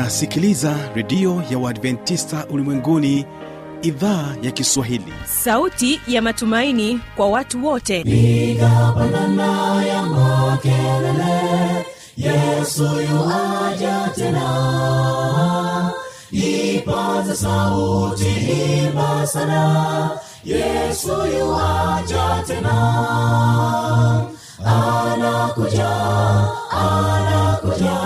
unasikiliza redio ya uadventista ulimwenguni idhaa ya kiswahili. Sauti ya matumaini kwa watu wote. Piga pandana ya makelele yesu yuaja tena. Ipaza sauti imba sana yesu yuaja tena. Anakuja anakuja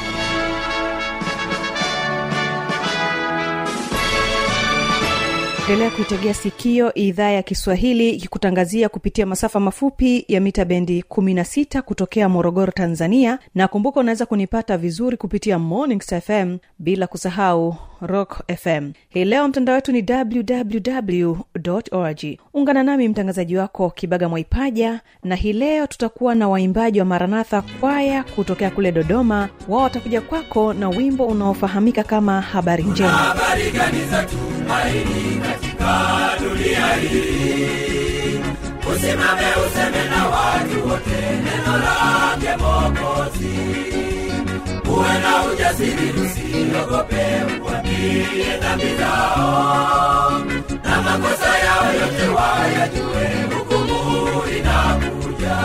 endelea kuitegea sikio idhaa ya kiswahili ikikutangazia kupitia masafa mafupi ya mita bendi 16 kutokea morogoro tanzania. Na kumbuka unaweza kunipata vizuri kupitia morning fm bila kusahau rock fm hii leo mtandao wetu ni www org. Ungana nami mtangazaji wako kibaga mwaipaja na hii leo tutakuwa na waimbaji wa maranatha kwaya kutokea kule dodoma. Wao watakuja kwako na wimbo unaofahamika kama habari njema. Habari gani za tumaini katika dunia hii? Usimame useme na watu wote neno lake mokozi uwe na ujasiri usiogope dhambi zao na makosa yao yote wayajue hukumu inakuja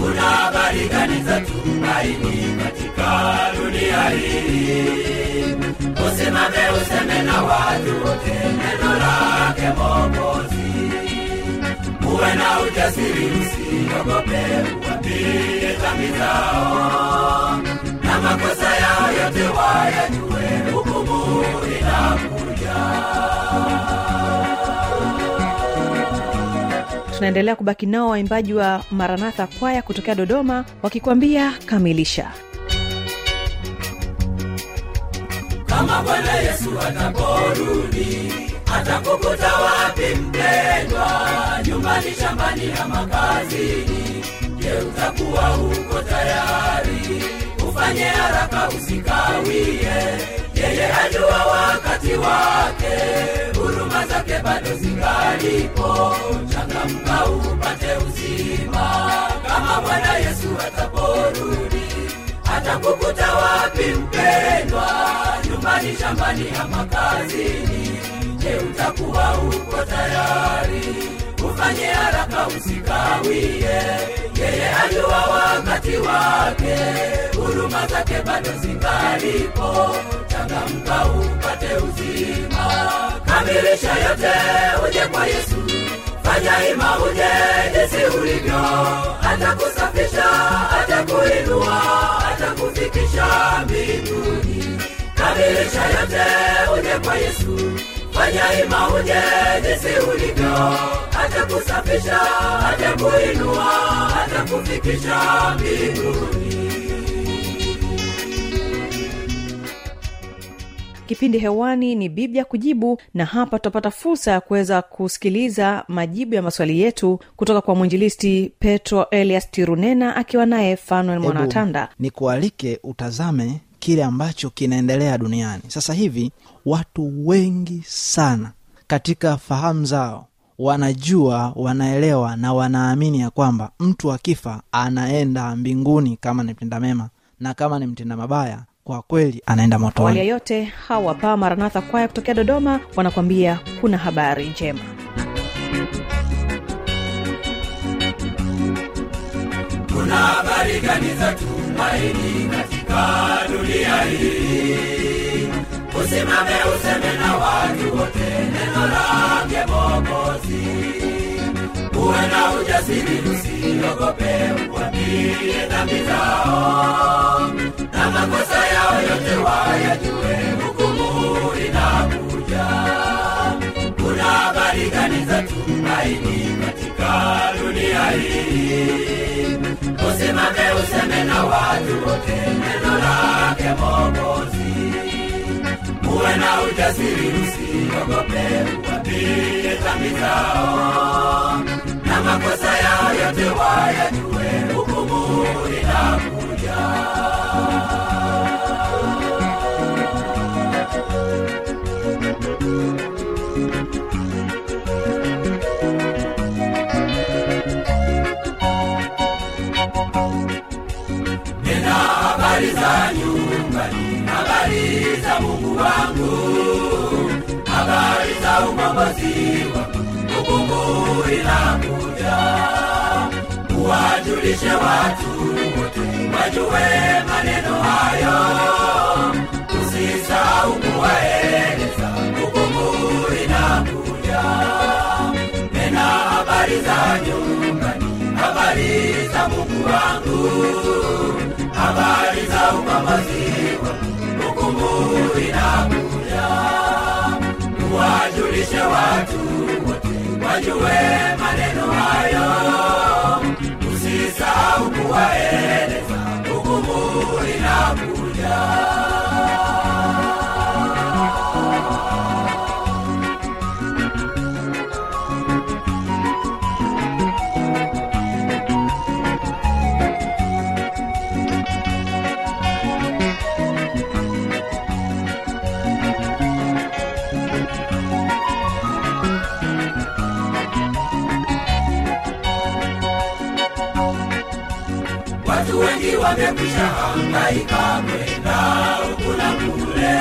kuna habari gani za tumaini katika dunia hii usimame useme na watu wote neno lake mokozi uwe na ujasiri usiogope uambie dhambi zao makosa yao yote wayajue hukumu inakuja. Tunaendelea kubaki nao waimbaji wa maranatha kwaya kutokea dodoma wakikwambia kamilisha. Kama bwana yesu ataporudi atakukuta wapi mpendwa? Nyumbani shambani ama kazini je utakuwa huko tayari ufanye haraka usikawie. Yeye ajua wakati wake. Huruma zake bado zingalipo. Changamka upate uzima. Kama bwana yesu ataporudi atakukuta wapi mpendwa? Nyumbani shambani ama kazini. Je utakuwa uko tayari ufanye haraka usikawie. Yeye ajua wakati wake. Huruma zake bado zingalipo. Changamka upate uzima. Kamilisha yote uje kwa yesu. Fanya ima uje jinsi ulivyo. Atakusafisha atakuinua atakufikisha mbinguni. Kamilisha yote uje kwa yesu fanya ima jinsi ulivyo. Atakusafisha atakuinua atakufikisha mbinguni. Kipindi hewani ni biblia kujibu na hapa tutapata fursa ya kuweza kusikiliza majibu ya maswali yetu kutoka kwa mwinjilisti petro elias tirunena akiwa naye fanuel mwanatanda. nikualike utazame kile ambacho kinaendelea duniani. Sasa hivi watu wengi sana katika fahamu zao wanajua wanaelewa na wanaamini ya kwamba mtu akifa anaenda mbinguni kama ni mtenda mema na kama ni mtenda mabaya kwa kweli anaenda awali ya motoni yote hawa paa maranatha kwaya kutokea dodoma wanakwambia kuna habari njema. Kuna habari gani za tumaini katika dunia hii usimame useme na watu wote neno lake mokozi uwe na ujasiri usiogope uambie dhambi zao na makosa yao yote wayajue hukumu inakuja kuna habari gani za tumaini katika dunia hii? Usimame useme na watu wote neno lake mokozi uwe na ujasiri usiogope, uwapie dhambi zao. Na makosa yao yote wayajue hukumu inakuja nena habari za nyumbani habari za mungu wangu. Habari za ukombozi wangu inakuja. Uwajulishe watu wote wajue maneno hayo. Usisahau kuwaeleza hukumu inakuja. Nena habari za nyumbani habari za mungu wangu. Habari za ukombozi wangu hukumu inakuja uwajulishe watu wajue maneno hayo. Usisahau kuwaeleza. Hukumu inakuja wamekwisha hangaika kwenda ukula kule.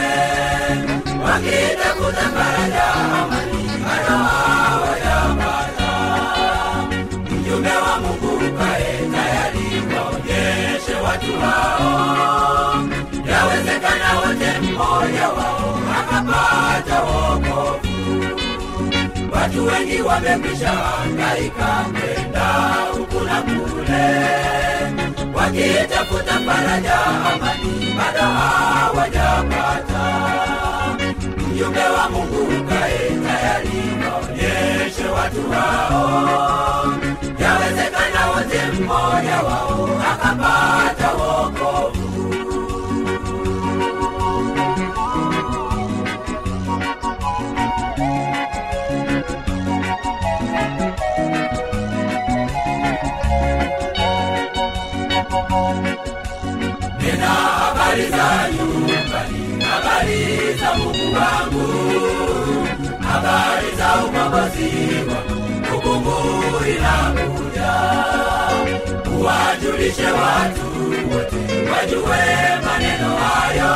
Wakitafuta faraja amani bado hawajapata mjumbe wa mungu ukae tayari waonyeshe watu hao. Yawezekana wote mmoja wao akapata wokovu. Watu wengi wamekwisha hangaika kwenda ukula kule wakitafuta faraja amani bado hawajapata. Mjumbe wa mungu ukae tayari waonyeshe watu wao. Yawezekana wote mmoja wao nena habari za nyumbani habari za mungu wangu habari za ukombozi wangu hukumu inakuja uwajulishe watu wote wajue maneno hayo.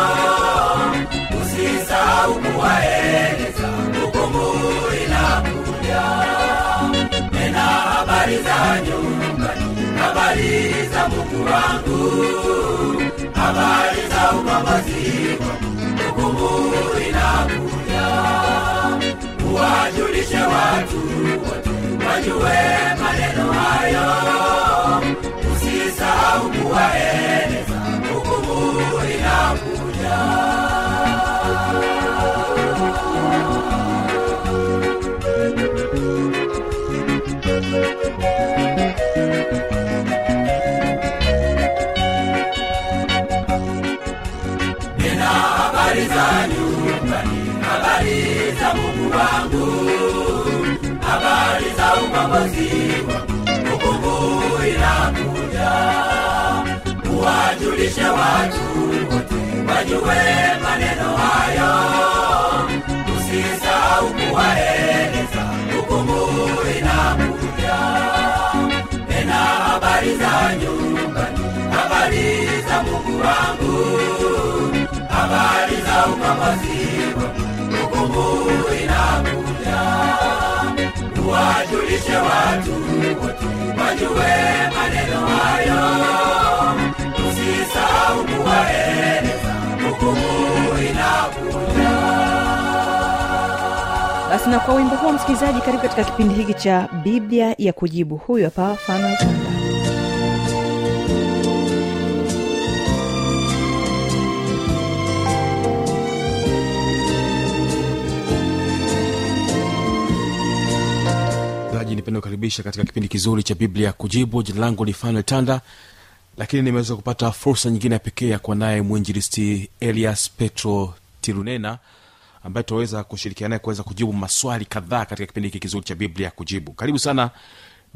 Usisahau kuwaeleza hukumu inakuja nena habari za nyumbani mungu wangu habari za ukombozi hukumu inakuja uwajulishe watu wote wajue maneno hayo. Usisahau kuwaeleza hukumu inakuja nyumbani habari za mungu wangu. Habari za ukombozi wangu hukumu inakuja. Uwajulishe watu wote maneno hayo. Usisahau kuwaeleza hukumu inakuja. Tena habari za nyumbani habari za mungu wangu habari za ukombozi wangu hukumu inakuja tuwajulishe watu wajue maneno hayo. Tusisahau kuwaeleza hukumu inakuja basi na kwa wimbo huo msikilizaji karibu katika kipindi hiki cha biblia ya kujibu. Huyu hapa Fanuel nipende kukaribisha katika kipindi kizuri cha biblia kujibu. Jina langu ni fanuel tanda lakini nimeweza kupata fursa nyingine ya pekee ya kuwa naye mwinjilisti elias petro tirunena ambaye tutaweza kushirikiana naye kuweza kujibu maswali kadhaa katika kipindi hiki kizuri cha biblia kujibu. Karibu sana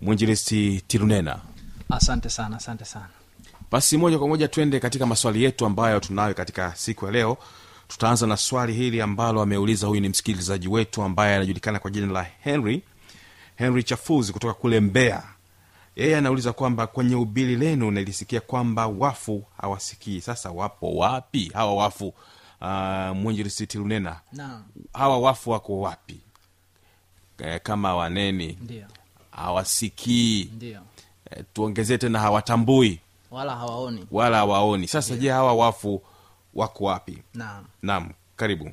mwinjilisti tirunena asante sana asante sana. Basi moja kwa moja twende katika maswali yetu ambayo tunayo katika siku ya leo. Tutaanza na swali hili ambalo ameuliza huyu ni msikilizaji wetu ambaye anajulikana kwa jina la henry henry chafuzi kutoka kule mbea yeye anauliza kwamba kwenye ubili lenu nilisikia kwamba wafu hawasikii. Sasa wapo wapi hawa wafu? Uh, mwinjilisitilunena naam. Hawa wafu wako wapi? E, kama waneni. Hawasikii. Ndio. E, tuongezee tena hawatambui. Wala hawaoni. Wala hawaoni. Sasa je hawa wafu wako wapi? Naam. Naam karibu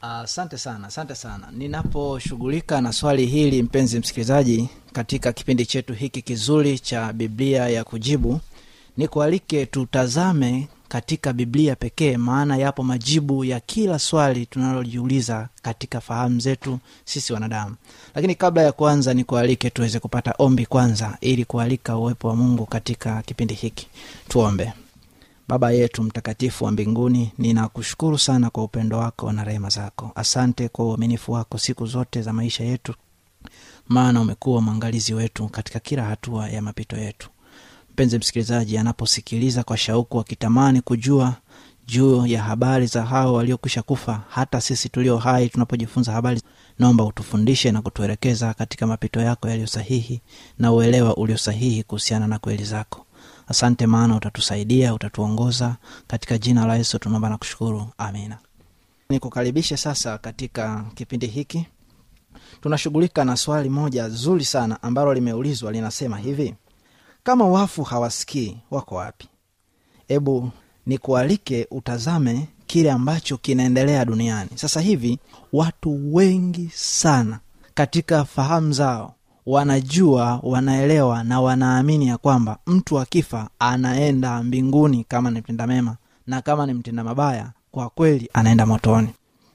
asante sana asante sana. Ninaposhughulika na swali hili mpenzi msikilizaji katika kipindi chetu hiki kizuri cha biblia ya kujibu ni kualike tutazame katika biblia pekee maana yapo majibu ya kila swali tunalojiuliza katika fahamu zetu sisi wanadamu. Lakini kabla ya kuanza ni kualike tuweze kupata ombi kwanza ili kualika uwepo wa mungu katika kipindi hiki. Tuombe baba yetu mtakatifu wa mbinguni ninakushukuru sana kwa upendo wako na rehema zako. Asante kwa uaminifu wako siku zote za maisha yetu maana umekuwa mwangalizi wetu katika kila hatua ya mapito yetu. Mpenzi msikilizaji anaposikiliza kwa shauku akitamani kujua juu ya habari za hao waliokwisha kufa hata sisi tulio hai tunapojifunza habari naomba utufundishe na kutuelekeza katika mapito yako yaliyo sahihi na uelewa ulio sahihi kuhusiana na kweli zako asante maana utatusaidia utatuongoza. Katika jina la yesu tunaomba na kushukuru. Amina. Nikukaribishe sasa katika kipindi hiki. Tunashughulika na swali moja zuri sana ambalo limeulizwa linasema hivi. Kama wafu hawasikii wako wapi? Hebu nikualike utazame kile ambacho kinaendelea duniani. Sasa hivi watu wengi sana katika fahamu zao wanajua wanaelewa na wanaamini ya kwamba mtu akifa anaenda mbinguni kama ni mtenda mema na kama ni mtenda mabaya kwa kweli anaenda motoni.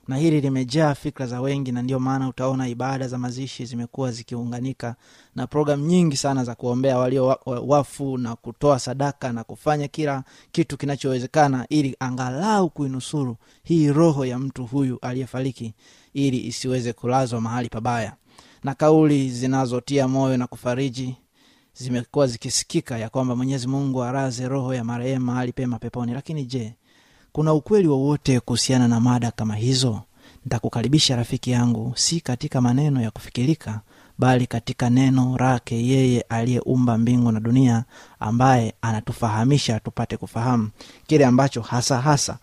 Na hili limejaa fikra za wengi na ndio maana utaona ibada za mazishi zimekuwa zikiunganika na programu nyingi sana za kuombea walio wa- wa- wafu na kutoa sadaka na kufanya kila kitu kinachowezekana ili angalau kuinusuru hii roho ya mtu huyu aliyefariki ili isiweze kulazwa mahali pabaya na kauli zinazotia moyo na kufariji zimekuwa zikisikika ya kwamba mwenyezi mungu araze roho ya marehemu mahali pema peponi. Lakini je kuna ukweli wowote kuhusiana na mada kama hizo? Ntakukaribisha rafiki yangu si katika maneno ya kufikirika bali katika neno lake yeye aliyeumba mbingu na dunia ambaye anatufahamisha tupate kufahamu kile ambacho hasa hasa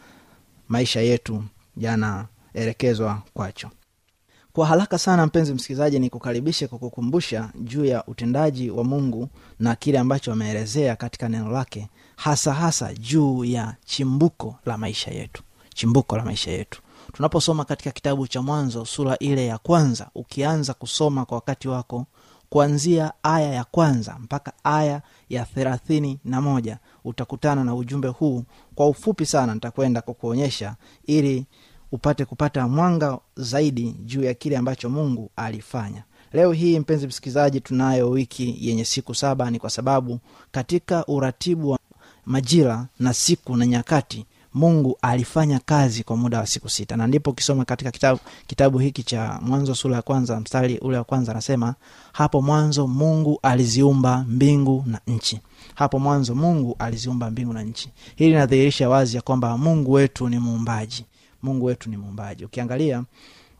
maisha yetu yanaelekezwa kwacho kwa haraka sana mpenzi msikilizaji ni kukaribishe kwa kukumbusha juu ya utendaji wa mungu na kile ambacho ameelezea katika neno lake hasa hasa juu ya chimbuko la maisha yetu chimbuko la maisha yetu. Tunaposoma katika kitabu cha mwanzo sura ile ya kwanza ukianza kusoma kwa wakati wako kuanzia aya ya kwanza mpaka aya ya thelathini na moja utakutana na ujumbe huu. Kwa ufupi sana nitakwenda kukuonyesha ili upate kupata mwanga zaidi juu ya kile ambacho mungu alifanya. Leo hii mpenzi msikilizaji tunayo wiki yenye siku saba. Ni kwa sababu katika uratibu wa majira na siku na nyakati mungu alifanya kazi kwa muda wa siku sita. Na ndipo ukisoma katika kitabu, kitabu hiki cha mwanzo sura ya kwanza mstari ule wa kwanza anasema hapo mwanzo mungu aliziumba mbingu na nchi. Hapo mwanzo mungu aliziumba mbingu na nchi. Hili linadhihirisha wazi ya kwamba mungu wetu ni muumbaji mungu wetu ni muumbaji. Ukiangalia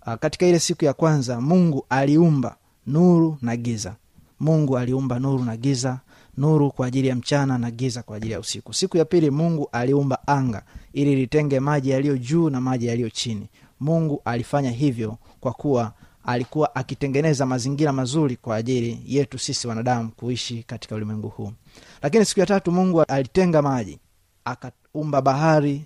uh, katika ile siku ya kwanza mungu aliumba nuru na giza. Mungu aliumba nuru na giza nuru kwa ajili ya mchana na giza kwa ajili ya usiku. Siku ya pili mungu aliumba anga ili litenge maji yaliyo juu na maji yaliyo chini. Mungu alifanya hivyo kwa kuwa alikuwa akitengeneza mazingira mazuri kwa ajili yetu sisi wanadamu kuishi katika ulimwengu huu. Lakini siku ya tatu mungu alitenga maji akaumba bahari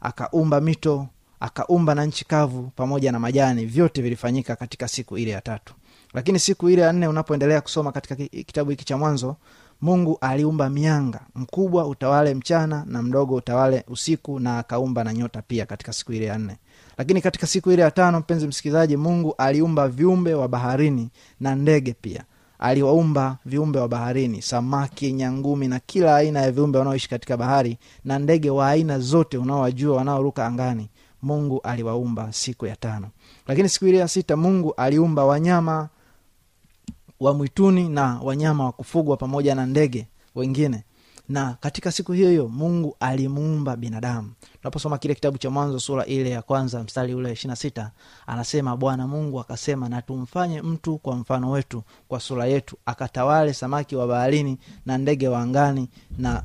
akaumba mito akaumba na nchi kavu pamoja na majani vyote vilifanyika katika siku ile ya tatu. Lakini siku ile ya nne unapoendelea kusoma katika ki- kitabu hiki cha mwanzo mungu aliumba mianga mkubwa utawale mchana na mdogo utawale usiku na akaumba na nyota pia katika siku ile ya nne. Lakini katika siku ile ya tano mpenzi msikilizaji mungu aliumba viumbe wa baharini na ndege pia. Aliwaumba viumbe wa baharini samaki nyangumi na kila aina ya viumbe wanaoishi katika bahari na ndege wa aina zote unaowajua wanaoruka angani mungu aliwaumba siku ya tano. Lakini siku ile ya sita mungu aliumba wanyama wa mwituni na wanyama wa kufugwa pamoja na ndege wengine. Na katika siku hiyo hiyo mungu alimuumba binadamu. Tunaposoma kile kitabu cha mwanzo sura ile ya kwanza mstari ule ishirina sita anasema bwana mungu akasema na tumfanye mtu kwa mfano wetu kwa sura yetu akatawale samaki wa baharini na ndege wa angani na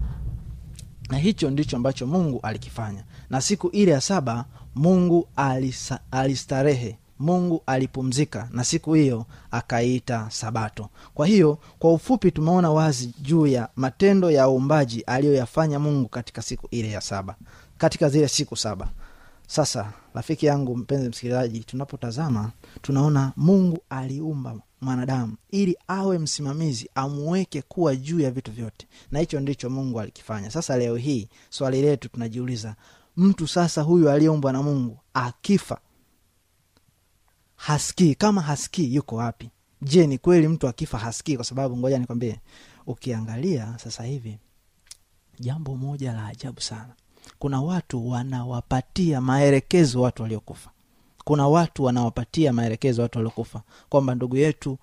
na hicho ndicho ambacho mungu alikifanya. Na siku ile ya saba mungu alisa, alistarehe mungu alipumzika na siku hiyo akaiita sabato. Kwa hiyo kwa ufupi tumeona wazi juu ya matendo ya uumbaji aliyoyafanya mungu katika siku ile ya saba katika zile siku saba. Sasa rafiki yangu mpenzi msikilizaji tunapotazama tunaona mungu aliumba mwanadamu ili awe msimamizi amuweke kuwa juu ya vitu vyote. Na hicho ndicho mungu alikifanya. Sasa leo hii swali letu tunajiuliza mtu sasa huyu aliyeumbwa na mungu akifa hasikii. Kama hasikii yuko wapi? Je ni kweli mtu akifa hasikii? Kwa sababu ngoja nikwambie ukiangalia sasa hivi jambo moja la ajabu sana. Kuna watu wanawapatia maelekezo watu waliokufa. Kuna watu wanawapatia maelekezo watu waliokufa kwamba ndugu yetu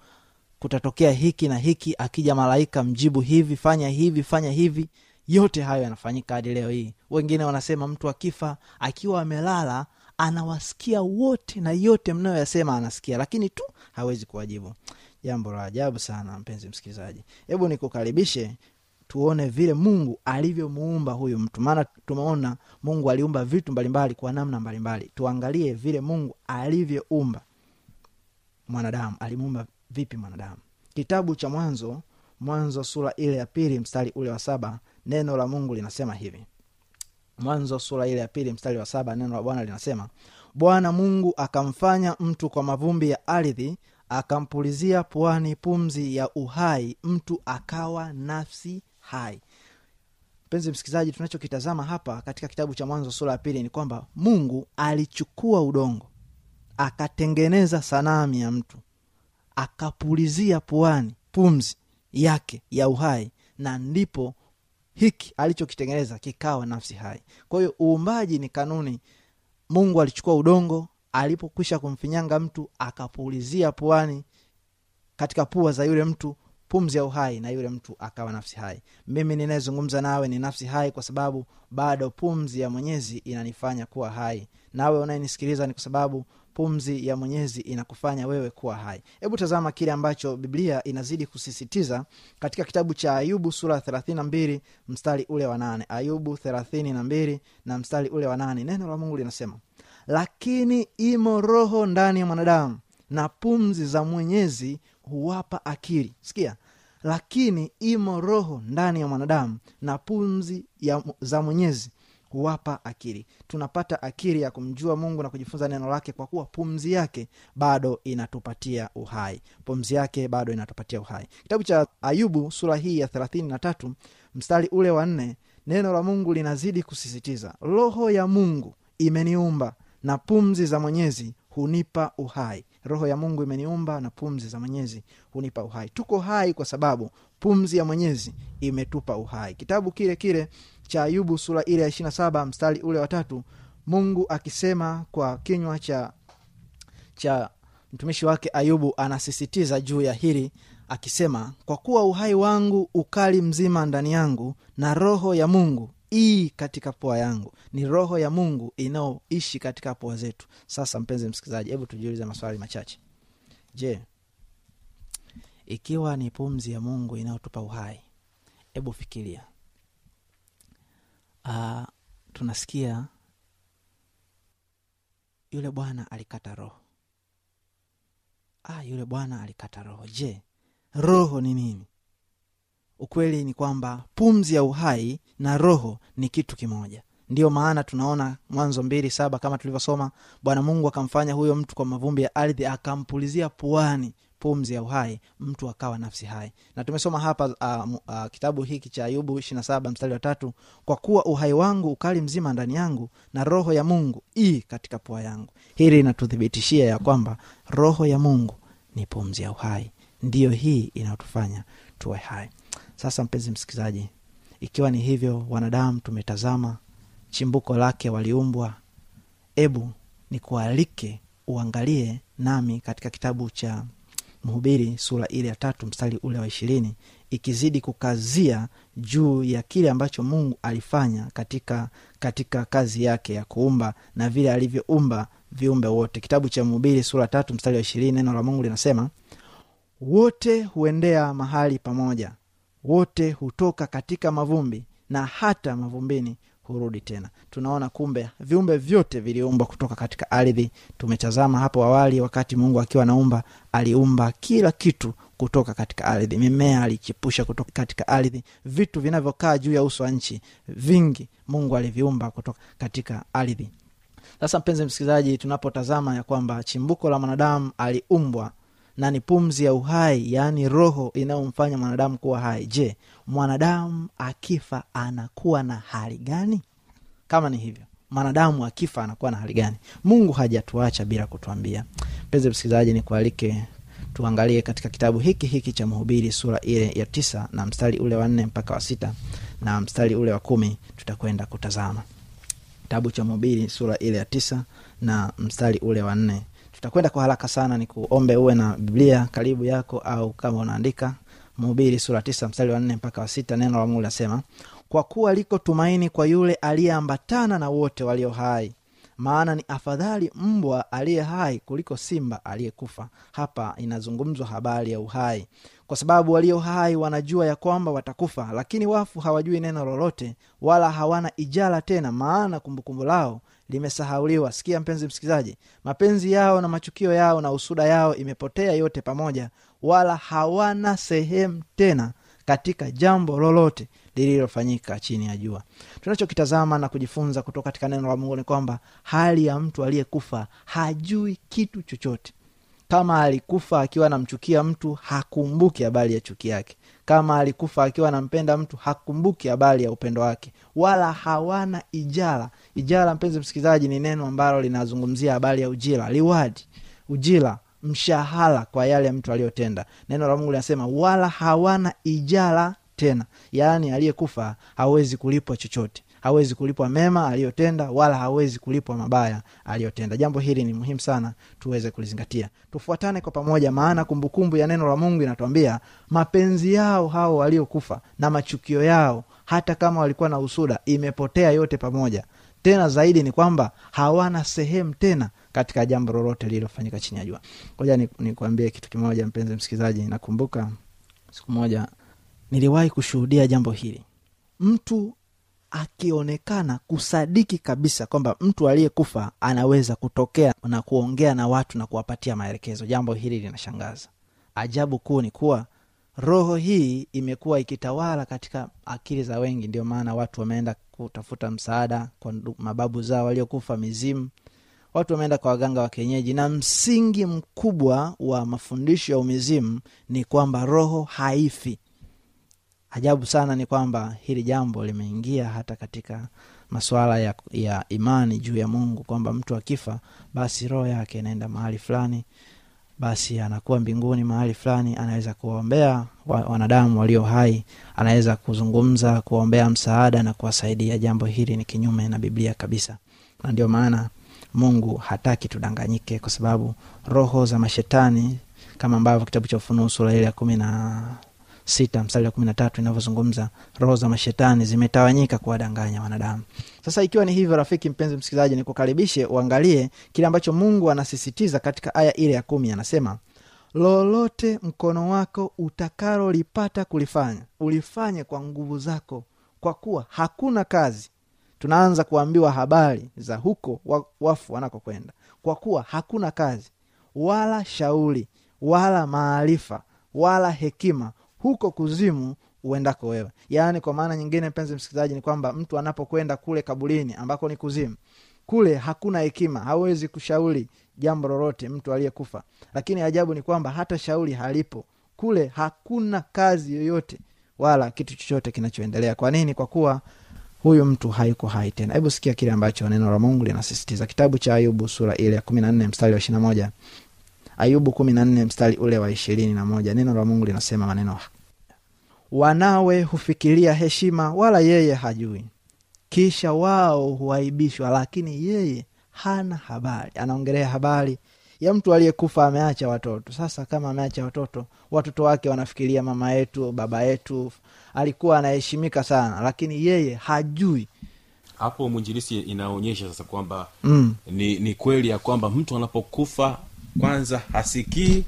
kutatokea hiki na hiki akija malaika mjibu hivi fanya hivi fanya hivi yote hayo yanafanyika hadi leo hii. Wengine wanasema mtu akifa akiwa amelala anawasikia wote na yote mnayoyasema anasikia lakini tu hawezi kuwajibu. Jambo la ajabu sana mpenzi msikilizaji. Hebu nikukaribishe tuone vile mungu alivyomuumba huyu mtu. Maana tumeona mungu aliumba vitu mbalimbali kwa namna mbalimbali. Tuangalie vile mungu alivyoumba mwanadamu. Alimuumba vipi mwanadamu? Kitabu cha mwanzo mwanzo sura ile ya pili mstari ule wa saba neno la mungu linasema hivi. Mwanzo sura ile ya pili mstari wa saba neno la bwana linasema bwana mungu akamfanya mtu kwa mavumbi ya ardhi akampulizia puani pumzi ya uhai mtu akawa nafsi hai. Mpenzi msikilizaji tunachokitazama hapa katika kitabu cha mwanzo sura ya pili ni kwamba mungu alichukua udongo akatengeneza sanamu ya mtu akapulizia puani pumzi yake ya uhai na ndipo hiki alichokitengeneza kikawa nafsi hai. Kwa hiyo uumbaji ni kanuni. Mungu alichukua udongo alipokwisha kumfinyanga mtu akapulizia puani katika pua za yule mtu pumzi ya uhai na yule mtu akawa nafsi hai. Mimi ninayezungumza nawe ni nafsi hai kwa sababu bado pumzi ya mwenyezi inanifanya kuwa hai. Nawe unayenisikiliza ni kwa sababu pumzi ya mwenyezi inakufanya wewe kuwa hai. Hebu tazama kile ambacho biblia inazidi kusisitiza katika kitabu cha ayubu sura thelathini na mbili mstari ule wa nane. Ayubu thelathini na mbili na mstari ule wa nane. Neno la mungu linasema lakini imo roho ndani ya mwanadamu na pumzi za mwenyezi huwapa akili. Sikia lakini imo roho ndani ya mwanadamu na pumzi ya, za mwenyezi huwapa akili. Tunapata akili ya kumjua mungu na kujifunza neno lake kwa kuwa pumzi yake bado inatupatia uhai. Pumzi yake bado inatupatia uhai. Kitabu cha ayubu sura hii ya thelathini na tatu mstari ule wa nne neno la mungu linazidi kusisitiza roho ya mungu imeniumba na pumzi za mwenyezi hunipa uhai. Roho ya mungu imeniumba na pumzi za mwenyezi hunipa uhai. Tuko hai kwa sababu pumzi ya mwenyezi imetupa uhai. Kitabu kile kile cha ayubu sura ile ya ishirina saba mstari ule watatu mungu akisema kwa kinywa cha cha mtumishi wake ayubu anasisitiza juu ya hili akisema kwa kuwa uhai wangu ukali mzima ndani yangu na roho ya mungu ii katika pua yangu ni roho ya mungu inayoishi katika pua zetu. Sasa mpenzi msikilizaji hebu tujiulize maswali machache. Je ikiwa ni pumzi ya mungu inayotupa uhai hebu fikiria uh, tunasikia yule bwana alikata roho. Ah, yule bwana alikata roho. Je roho ni nini? Ukweli ni kwamba pumzi ya uhai na roho ni kitu kimoja. Ndiyo maana tunaona mwanzo mbili saba kama tulivyosoma bwana mungu akamfanya huyo mtu kwa mavumbi ya ardhi akampulizia puani pumzi ya uhai mtu akawa nafsi hai. Na tumesoma hapa uh, uh, kitabu hiki cha ayubu ishirina saba mstari wa tatu kwa kuwa uhai wangu ukali mzima ndani yangu na roho ya mungu ii katika pua yangu. Hili inatuthibitishia ya kwamba roho ya mungu ni pumzi ya uhai. Ndiyo hii inayotufanya tuwe hai. Sasa mpenzi msikilizaji ikiwa ni hivyo wanadamu tumetazama chimbuko lake waliumbwa. Ebu nikualike uangalie nami katika kitabu cha mhubiri sura ile ya tatu mstari ule wa ishirini ikizidi kukazia juu ya kile ambacho mungu alifanya katika katika kazi yake ya kuumba na vile alivyoumba viumbe wote. Kitabu cha mhubiri sura tatu mstari wa ishirini neno la mungu linasema wote huendea mahali pamoja wote hutoka katika mavumbi na hata mavumbini hurudi tena. Tunaona kumbe viumbe vyote viliumbwa kutoka katika ardhi. Tumetazama hapo awali wakati mungu akiwa anaumba aliumba kila kitu kutoka katika ardhi. Mimea alichipusha kutoka katika ardhi. Vitu vinavyokaa juu ya uso wa nchi vingi mungu aliviumba kutoka katika ardhi. Sasa mpenzi msikilizaji tunapotazama ya kwamba chimbuko la mwanadamu aliumbwa na ni pumzi ya uhai yaani roho inayomfanya mwanadamu kuwa hai. Je mwanadamu akifa anakuwa na hali gani? Kama ni hivyo mwanadamu akifa anakuwa na hali gani? Mungu hajatuacha bila kutuambia. Mpenzi msikilizaji nikualike tuangalie katika kitabu hiki hiki cha mhubiri sura ile ya tisa na mstari ule wa nne mpaka wa sita na mstari ule wa kumi. Tutakwenda kutazama. Kitabu cha mhubiri sura ile ya tisa na mstari ule wa nne tutakwenda kwa haraka sana ni kuombe uwe na biblia karibu yako au kama unaandika mhubiri sura tisa mstari wa nne mpaka wa sita neno la mungu linasema kwa kuwa liko tumaini kwa yule aliyeambatana na wote walio hai maana ni afadhali mbwa aliye hai kuliko simba aliyekufa. Hapa inazungumzwa habari ya uhai kwa sababu walio hai wanajua ya kwamba watakufa lakini wafu hawajui neno lolote wala hawana ijara tena maana kumbukumbu lao limesahauliwa. Sikia mpenzi msikilizaji mapenzi yao na machukio yao na usuda yao imepotea yote pamoja wala hawana sehemu tena katika jambo lolote lililofanyika chini ya jua. Tunachokitazama na kujifunza kutoka katika neno la mungu ni kwamba hali ya mtu aliyekufa hajui kitu chochote kama alikufa akiwa anamchukia mtu hakumbuki habari ya chuki yake. Kama alikufa akiwa anampenda mtu hakumbuki habari ya upendo wake. Wala hawana ijara ijara mpenzi msikilizaji ni neno ambalo linazungumzia habari ya ujira liwadi ujira mshahara kwa yale mtu aliyotenda. Neno la mungu linasema wala hawana ijara tena. Yaani aliyekufa hawezi kulipwa chochote hawezi kulipwa mema aliyotenda wala hawezi kulipwa mabaya aliyotenda. Jambo hili ni muhimu sana tuweze kulizingatia. Tufuatane kwa pamoja maana kumbukumbu ya neno la mungu inatuambia mapenzi yao hao waliokufa na machukio yao hata kama walikuwa na usuda imepotea yote pamoja. Tena zaidi ni kwamba hawana sehemu tena katika jambo lolote lililofanyika chini ya jua. Koja nikuambie ni kitu kimoja mpenzi msikilizaji. Nakumbuka siku moja niliwahi kushuhudia jambo hili. Mtu akionekana kusadiki kabisa kwamba mtu aliyekufa anaweza kutokea na kuongea na watu na kuwapatia maelekezo. Jambo hili linashangaza. Ajabu kuu ni kuwa roho hii imekuwa ikitawala katika akili za wengi. Ndio maana watu wameenda kutafuta msaada kwa mababu zao waliokufa mizimu. Watu wameenda kwa waganga wa kienyeji. Na msingi mkubwa wa mafundisho ya umizimu ni kwamba roho haifi ajabu sana ni kwamba hili jambo limeingia hata katika masuala ya, ya imani juu ya mungu kwamba mtu akifa basi roho yake inaenda mahali fulani basi anakuwa mbinguni mahali fulani anaweza kuwaombea wanadamu walio hai anaweza kuzungumza kuwaombea msaada na kuwasaidia. Jambo hili ni kinyume na biblia kabisa. Na ndio maana mungu hataki tudanganyike kwa sababu roho za mashetani kama ambavyo kitabu cha ufunuo sura ile ya kumi na sita mstari wa kumi na tatu inavyozungumza roho za mashetani zimetawanyika kuwadanganya wanadamu. Sasa ikiwa ni hivyo rafiki mpenzi msikilizaji nikukaribishe uangalie kile ambacho mungu anasisitiza katika aya ile ya kumi anasema lolote mkono wako utakalolipata kulifanya ulifanye kwa nguvu zako kwa kuwa hakuna kazi. Tunaanza kuambiwa habari za huko wafu wanakokwenda. Kwa kuwa hakuna kazi wala shauri wala maarifa wala hekima huko kuzimu uendako wewe. Yaani kwa maana nyingine mpenzi msikilizaji ni kwamba mtu anapokwenda kule kabulini ambako ni kuzimu kule hakuna hekima hawezi kushauri jambo lolote mtu aliyekufa. Lakini ajabu ni kwamba hata shauri halipo. Kule hakuna kazi yoyote wala kitu chochote kinachoendelea. Kwa nini? Kwa kuwa huyu mtu hayuko hai tena. Hebu sikia kile ambacho neno la mungu linasisitiza. Kitabu cha ayubu sura ile ya kumi na nne mstari wa ishirina moja. Ayubu kumi na nne mstari ule wa ishirini na moja. Neno la mungu linasema maneno wanawe hufikiria heshima wala yeye hajui. Kisha wao huaibishwa lakini yeye hana habari. Anaongelea habari ya mtu aliyekufa ameacha watoto. Sasa kama ameacha watoto watoto wake wanafikiria mama yetu baba yetu alikuwa anaheshimika sana lakini yeye hajui. Hapo mwinjilisi inaonyesha sasa kwamba mm. ni, ni kweli ya kwamba mtu anapokufa kwanza hasikii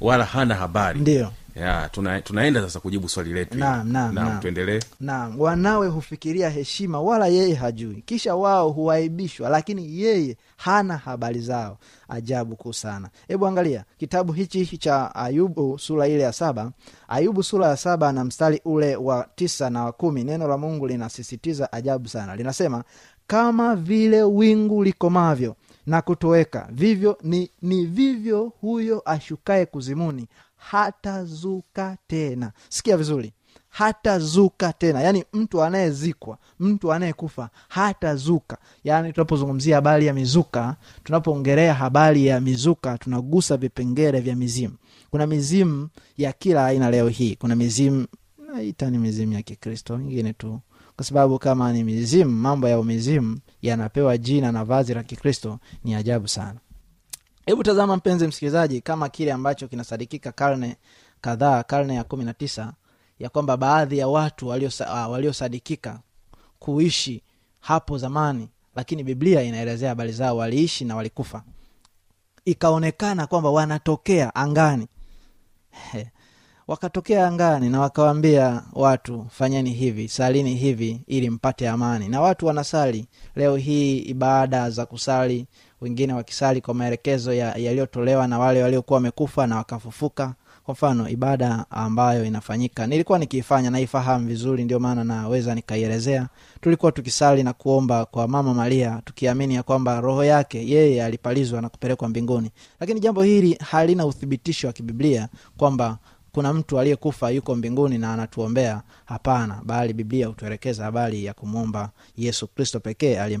wala hana habari. Ndio ya tuna, tunaenda sasa kujibu swali letu naam, tuendelee. Na wanawe hufikiria heshima wala yeye hajui. Kisha wao huaibishwa lakini yeye hana habari zao. Ajabu kuu sana. Hebu angalia kitabu hichi hichi cha ayubu sura ile ya saba. Ayubu sura ya saba na mstari ule wa tisa na wa kumi. Neno la mungu linasisitiza ajabu sana. Linasema kama vile wingu likomavyo na kutoweka vivyo ni, ni vivyo huyo ashukaye kuzimuni hatazuka tena. Sikia vizuri. Hatazuka tena. Yaani mtu anayezikwa mtu anayekufa hatazuka. Yaani tunapozungumzia habari ya mizuka tunapoongelea habari ya mizuka tunagusa vipengele vya mizimu. Kuna mizimu ya kila aina leo hii. Kuna mizimu naita ni mizimu ya kikristo ingine tu. Kwa sababu kama ni mizimu mambo ya umizimu yanapewa jina na vazi la kikristo ni ajabu sana hebu tazama mpenzi msikilizaji kama kile ambacho kinasadikika karne kadhaa karne ya kumi na tisa ya kwamba baadhi ya watu waliosadikika walio kuishi hapo zamani lakini biblia inaelezea habari zao waliishi na walikufa. Ikaonekana kwamba wanatokea angani. Wakatokea angani na wakawaambia watu fanyeni hivi salini hivi ili mpate amani. Na watu wanasali. Leo hii ibada za kusali wengine wakisali kwa maelekezo ya- yaliyotolewa na wale waliokuwa wamekufa na wakafufuka. Kwa mfano ibada ambayo inafanyika nilikuwa nikiifanya naifahamu vizuri ndio maana naweza nikaielezea. Tulikuwa tukisali na kuomba kwa mama maria tukiamini ya kwamba roho yake yeye alipalizwa na kupelekwa mbinguni. Lakini jambo hili halina uthibitisho wa kibiblia kwamba kuna mtu aliyekufa yuko mbinguni na anatuombea. Hapana bali biblia hutuelekeza habari ya kumwomba yesu kristo pekee aliye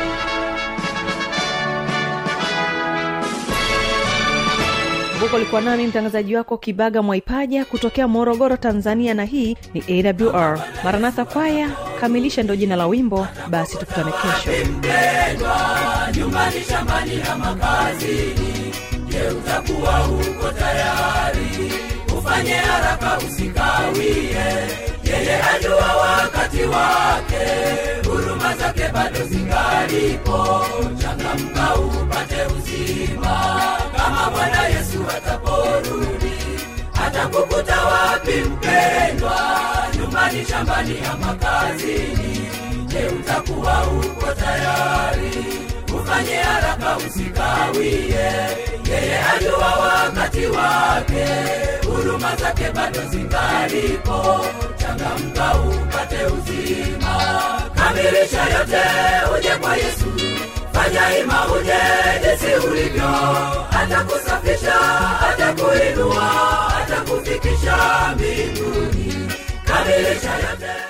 kumbuka ulikuwa nami mtangazaji wako kibaga mwaipaja kutokea morogoro tanzania na hii ni awr maranatha kwaya kamilisha ndo jina la wimbo basi tukutane kesho. Nyumbani shambani na makazini je utakuwa huko tayari? Ufanye haraka usikawie yeye ajua wakati wake huruma zake bado zingalipo. Changamka upate uzima kama bwana yesu ataporudi atakukuta wapi mpendwa? Nyumbani shambani ama kazini. Je utakuwa uko tayari? Ufanye haraka usikawie. Yeye ajua wakati wake. Huruma zake bado zingalipo. Changamka upate uzima. Kamilisha yote uje kwa yesu. Fanya ima uje jinsi ulivyo. Atakusafisha atakuinua atakufikisha mbinguni. Kamilisha yote